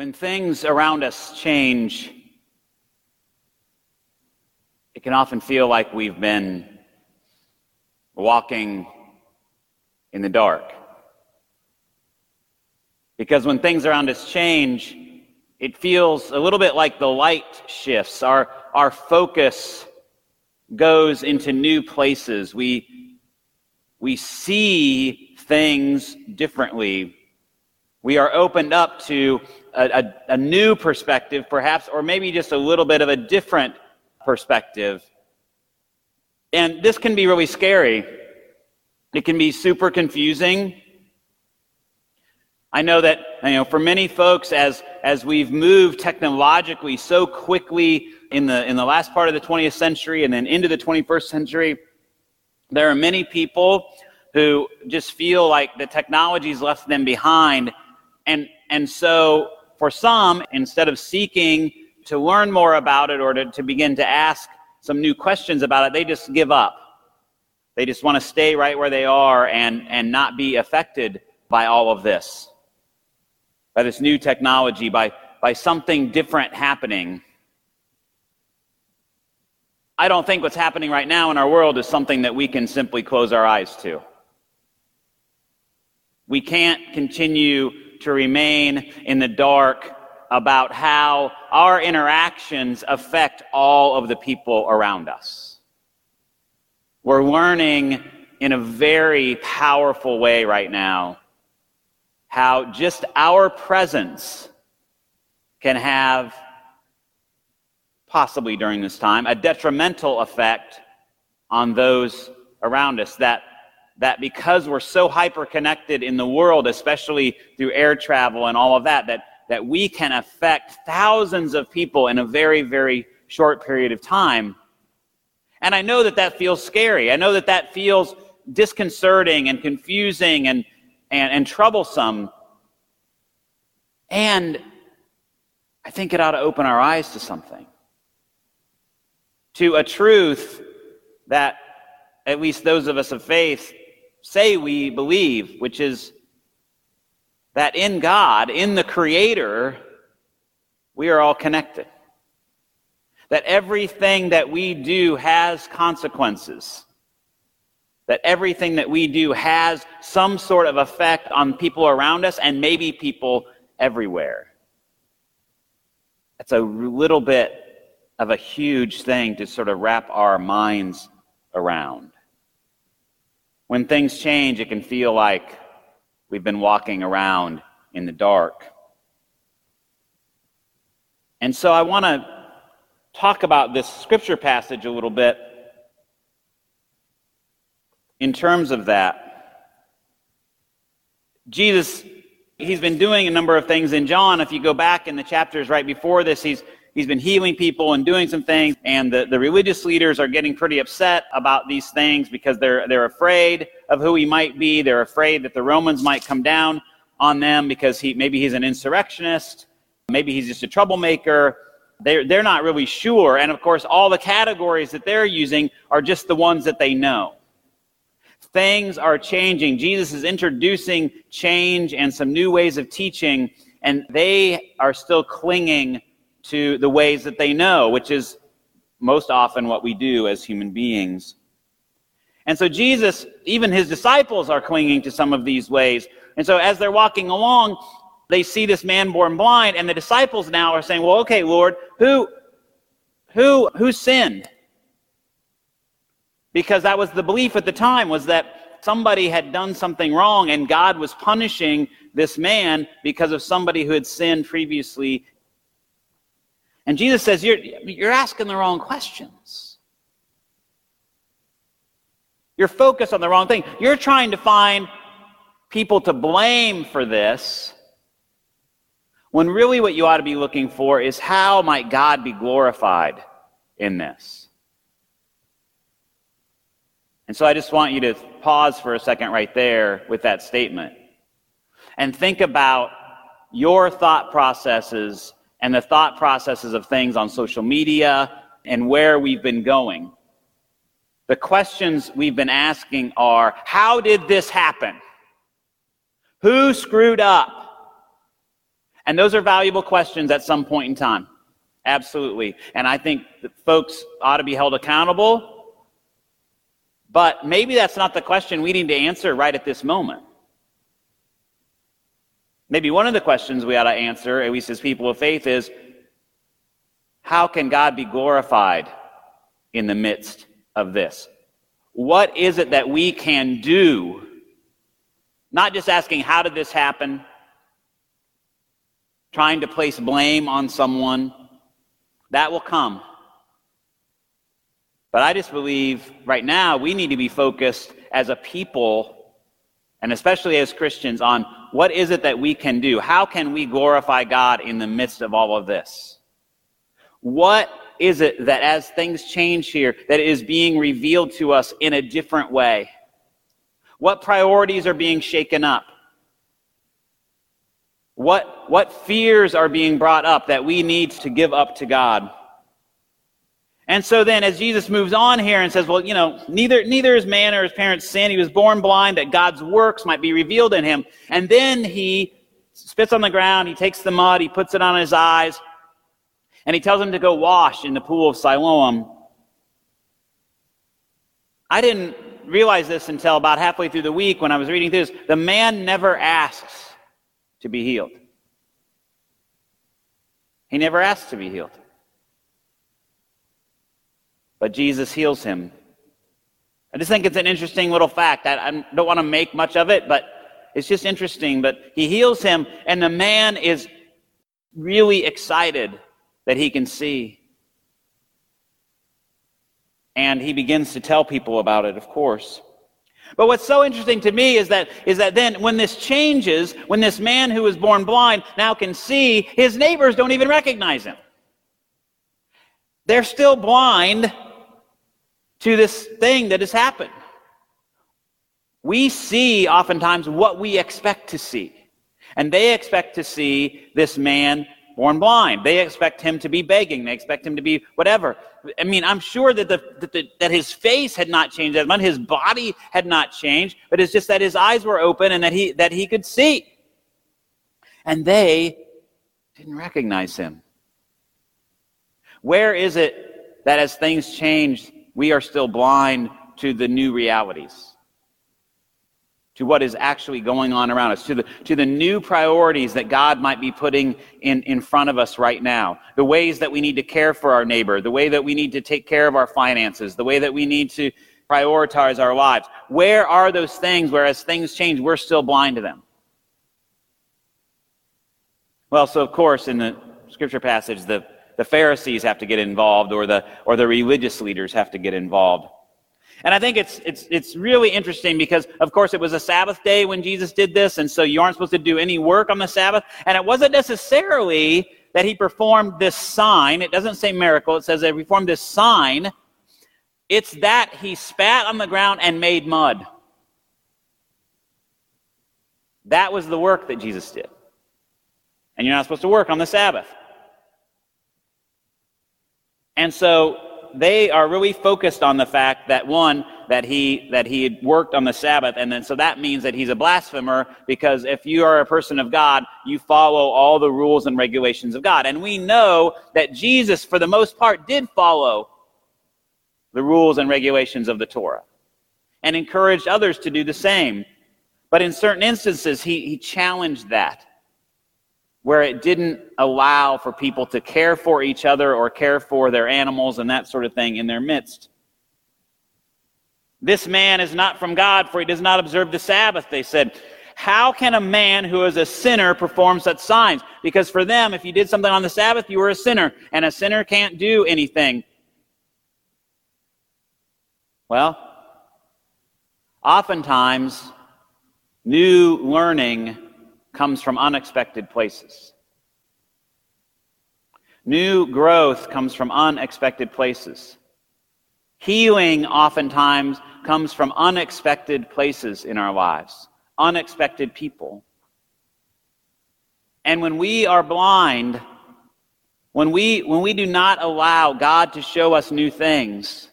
When things around us change, it can often feel like we've been walking in the dark. Because when things around us change, it feels a little bit like the light shifts. Our, our focus goes into new places. We, we see things differently. We are opened up to a, a, a new perspective, perhaps, or maybe just a little bit of a different perspective. And this can be really scary. It can be super confusing. I know that, you know, for many folks, as, as we've moved technologically so quickly in the, in the last part of the 20th century and then into the 21st century, there are many people who just feel like the technology's left them behind. And, and so for some, instead of seeking to learn more about it or to, to begin to ask some new questions about it, they just give up. They just want to stay right where they are and, and not be affected by all of this, by this new technology, by, by something different happening. I don't think what's happening right now in our world is something that we can simply close our eyes to. We can't continue to remain in the dark about how our interactions affect all of the people around us. We're learning in a very powerful way right now how just our presence can have, possibly during this time, a detrimental effect on those around us. That, that because we're so hyper connected in the world, especially through air travel and all of that, that that we can affect thousands of people in a very, very short period of time. And I know that that feels scary. I know that that feels disconcerting and confusing and, and, and troublesome. And I think it ought to open our eyes to something. To a truth that at least those of us of faith say we believe, which is that in God, in the Creator, we are all connected. That everything that we do has consequences. That everything that we do has some sort of effect on people around us and maybe people everywhere. That's a little bit of a huge thing to sort of wrap our minds around. When things change, it can feel like we've been walking around in the dark. And so I want to talk about this scripture passage a little bit in terms of that. Jesus, he's been doing a number of things in John. If you go back in the chapters right before this, he's he's been healing people and doing some things and the, the religious leaders are getting pretty upset about these things because they're they're afraid of who he might be. They're afraid that the romans might come down on them because he maybe he's an insurrectionist. Maybe he's just a troublemaker. They're, they're not really sure. And of course all the categories that they're using are just the ones that they know. Things are changing. Jesus is introducing change and some new ways of teaching and they are still clinging to the ways that they know, which is most often what we do as human beings. And so Jesus, even his disciples are clinging to some of these ways. And so as they're walking along, they see this man born blind, and the disciples now are saying, Well, okay, Lord, who who who sinned? Because that was the belief at the time was that somebody had done something wrong and God was punishing this man because of somebody who had sinned previously and Jesus says, You're, you're asking the wrong questions. You're focused on the wrong thing. You're trying to find people to blame for this when really what you ought to be looking for is how might God be glorified in this? And so I just want you to pause for a second right there with that statement and think about your thought processes and the thought processes of things on social media and where we've been going. The questions we've been asking are how did this happen? Who screwed up? And those are valuable questions at some point in time. Absolutely. And I think folks ought to be held accountable. But maybe that's not the question we need to answer right at this moment. Maybe one of the questions we ought to answer, at least as people of faith, is how can God be glorified in the midst of this? What is it that we can do? Not just asking, how did this happen? Trying to place blame on someone. That will come. But I just believe right now we need to be focused as a people, and especially as Christians, on what is it that we can do? How can we glorify God in the midst of all of this? What is it that as things change here, that is being revealed to us in a different way? What priorities are being shaken up? What, what fears are being brought up that we need to give up to God? And so then, as Jesus moves on here and says, Well, you know, neither, neither his man or his parents sin. He was born blind that God's works might be revealed in him. And then he spits on the ground, he takes the mud, he puts it on his eyes, and he tells him to go wash in the pool of Siloam. I didn't realize this until about halfway through the week when I was reading this. The man never asks to be healed. He never asks to be healed. But Jesus heals him. I just think it's an interesting little fact. I, I don't want to make much of it, but it's just interesting. But he heals him, and the man is really excited that he can see. And he begins to tell people about it, of course. But what's so interesting to me is that, is that then when this changes, when this man who was born blind now can see, his neighbors don't even recognize him. They're still blind to this thing that has happened. We see oftentimes what we expect to see. And they expect to see this man born blind. They expect him to be begging. They expect him to be whatever. I mean, I'm sure that, the, that, the, that his face had not changed as much, his body had not changed, but it's just that his eyes were open and that he, that he could see. And they didn't recognize him. Where is it that as things change, we are still blind to the new realities? to what is actually going on around us, to the, to the new priorities that God might be putting in, in front of us right now, the ways that we need to care for our neighbor, the way that we need to take care of our finances, the way that we need to prioritize our lives. Where are those things where as things change, we're still blind to them? Well, so of course, in the scripture passage, the, the Pharisees have to get involved or the, or the religious leaders have to get involved. And I think it's, it's, it's really interesting because, of course, it was a Sabbath day when Jesus did this, and so you aren't supposed to do any work on the Sabbath. And it wasn't necessarily that he performed this sign. It doesn't say miracle, it says that he performed this sign. It's that he spat on the ground and made mud. That was the work that Jesus did. And you're not supposed to work on the Sabbath. And so they are really focused on the fact that one, that he that he worked on the Sabbath, and then so that means that he's a blasphemer because if you are a person of God, you follow all the rules and regulations of God. And we know that Jesus, for the most part, did follow the rules and regulations of the Torah and encouraged others to do the same. But in certain instances, he, he challenged that where it didn't allow for people to care for each other or care for their animals and that sort of thing in their midst. This man is not from God, for he does not observe the Sabbath, they said. How can a man who is a sinner perform such signs? Because for them, if you did something on the Sabbath, you were a sinner, and a sinner can't do anything. Well, oftentimes, new learning comes from unexpected places. New growth comes from unexpected places. Healing oftentimes comes from unexpected places in our lives, unexpected people. And when we are blind, when we, when we do not allow God to show us new things,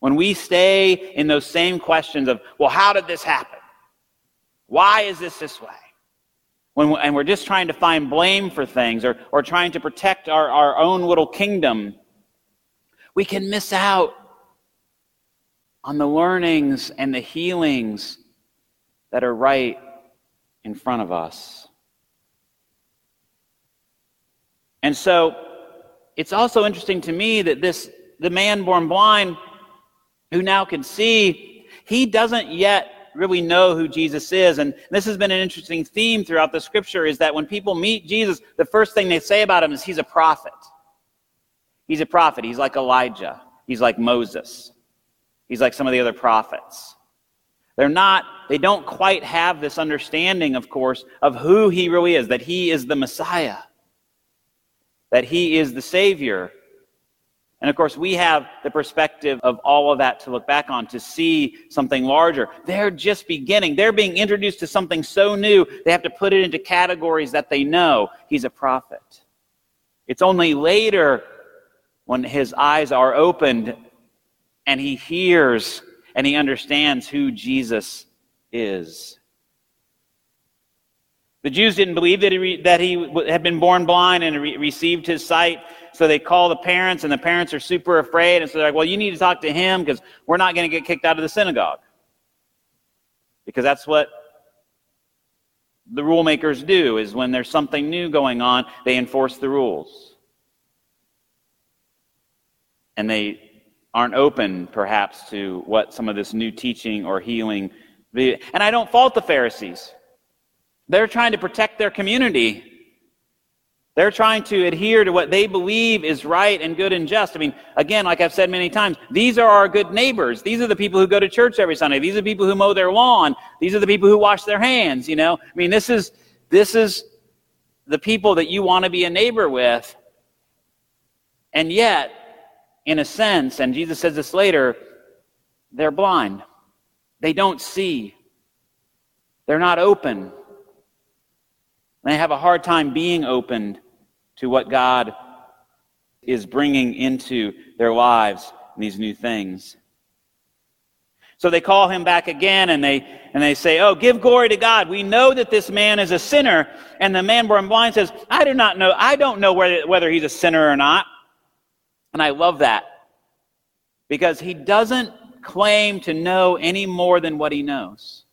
when we stay in those same questions of, well, how did this happen? Why is this this way? When, and we're just trying to find blame for things or, or trying to protect our, our own little kingdom, we can miss out on the learnings and the healings that are right in front of us. And so it's also interesting to me that this the man born blind who now can see, he doesn't yet really know who Jesus is. And this has been an interesting theme throughout the scripture is that when people meet Jesus, the first thing they say about him is he's a prophet. He's a prophet. He's like Elijah. He's like Moses. He's like some of the other prophets. They're not, they don't quite have this understanding, of course, of who he really is, that he is the Messiah, that he is the Savior, and of course, we have the perspective of all of that to look back on, to see something larger. They're just beginning. They're being introduced to something so new, they have to put it into categories that they know. He's a prophet. It's only later when his eyes are opened and he hears and he understands who Jesus is. The Jews didn't believe that he, that he had been born blind and re- received his sight. So they call the parents, and the parents are super afraid. And so they're like, well, you need to talk to him because we're not going to get kicked out of the synagogue. Because that's what the rule makers do is when there's something new going on, they enforce the rules. And they aren't open, perhaps, to what some of this new teaching or healing. And I don't fault the Pharisees. They're trying to protect their community they're trying to adhere to what they believe is right and good and just. I mean, again, like I've said many times, these are our good neighbors. These are the people who go to church every Sunday. These are the people who mow their lawn. These are the people who wash their hands, you know? I mean, this is this is the people that you want to be a neighbor with. And yet, in a sense, and Jesus says this later, they're blind. They don't see. They're not open. They have a hard time being opened to what God is bringing into their lives, these new things. So they call him back again and they, and they say, Oh, give glory to God. We know that this man is a sinner. And the man born blind says, I do not know. I don't know whether, whether he's a sinner or not. And I love that because he doesn't claim to know any more than what he knows.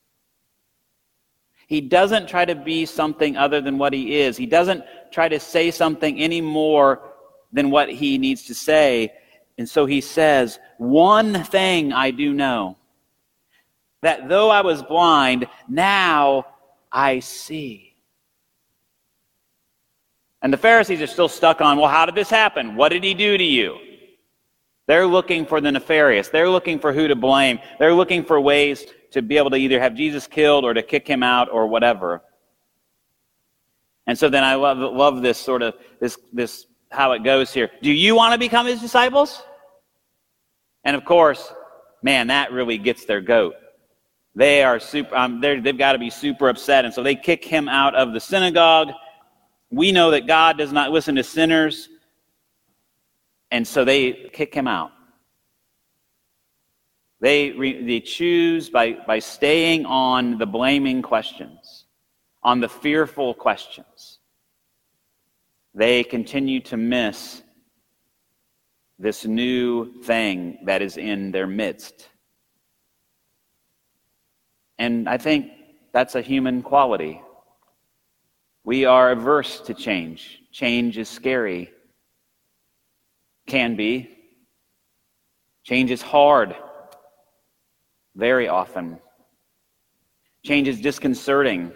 He doesn't try to be something other than what he is. He doesn't try to say something any more than what he needs to say. And so he says, One thing I do know that though I was blind, now I see. And the Pharisees are still stuck on, well, how did this happen? What did he do to you? They're looking for the nefarious. They're looking for who to blame. They're looking for ways to be able to either have Jesus killed or to kick him out or whatever. And so then I love, love this sort of, this, this, how it goes here. Do you want to become his disciples? And of course, man, that really gets their goat. They are super, um, they've got to be super upset. And so they kick him out of the synagogue. We know that God does not listen to sinners. And so they kick him out. They, re, they choose by, by staying on the blaming questions on the fearful questions. They continue to miss this new thing that is in their midst. And I think that's a human quality. We are averse to change. Change is scary. Can be. Change is hard. Very often. Change is disconcerting.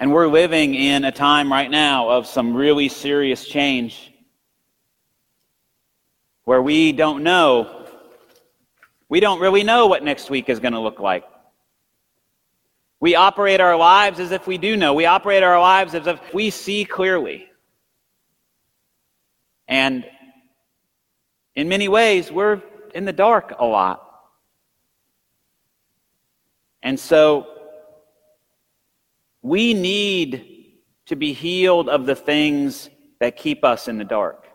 And we're living in a time right now of some really serious change where we don't know, we don't really know what next week is going to look like. We operate our lives as if we do know. We operate our lives as if we see clearly. And in many ways, we're in the dark a lot. And so we need to be healed of the things that keep us in the dark.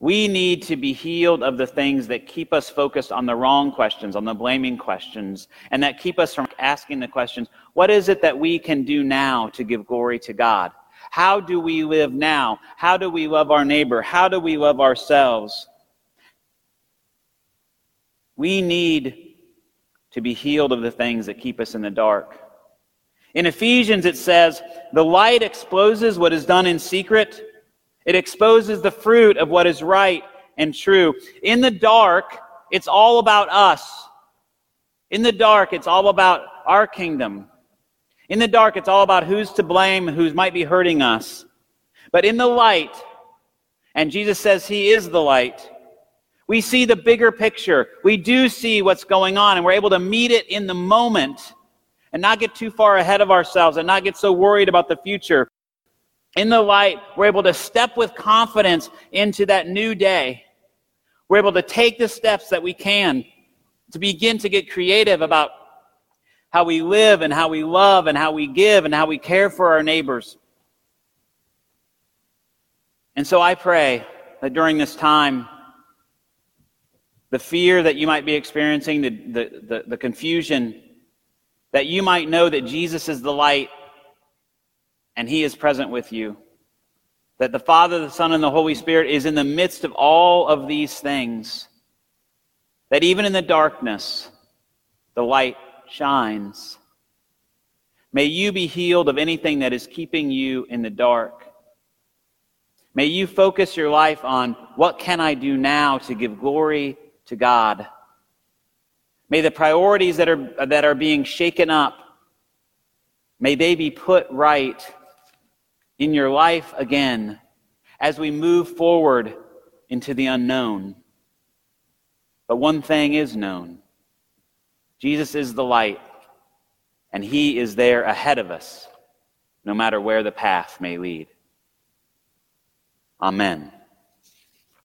We need to be healed of the things that keep us focused on the wrong questions, on the blaming questions, and that keep us from asking the questions what is it that we can do now to give glory to God? How do we live now? How do we love our neighbor? How do we love ourselves? We need to be healed of the things that keep us in the dark. In Ephesians, it says, The light exposes what is done in secret it exposes the fruit of what is right and true. In the dark, it's all about us. In the dark, it's all about our kingdom. In the dark, it's all about who's to blame, who might be hurting us. But in the light, and Jesus says he is the light, we see the bigger picture. We do see what's going on, and we're able to meet it in the moment and not get too far ahead of ourselves and not get so worried about the future in the light, we're able to step with confidence into that new day. We're able to take the steps that we can to begin to get creative about how we live and how we love and how we give and how we care for our neighbors. And so I pray that during this time, the fear that you might be experiencing, the, the, the, the confusion, that you might know that Jesus is the light and He is present with you. That the Father, the Son, and the Holy Spirit is in the midst of all of these things. That even in the darkness, the light shines. May you be healed of anything that is keeping you in the dark. May you focus your life on what can I do now to give glory to God. May the priorities that are, that are being shaken up, may they be put right in your life again as we move forward into the unknown. But one thing is known Jesus is the light, and He is there ahead of us, no matter where the path may lead. Amen.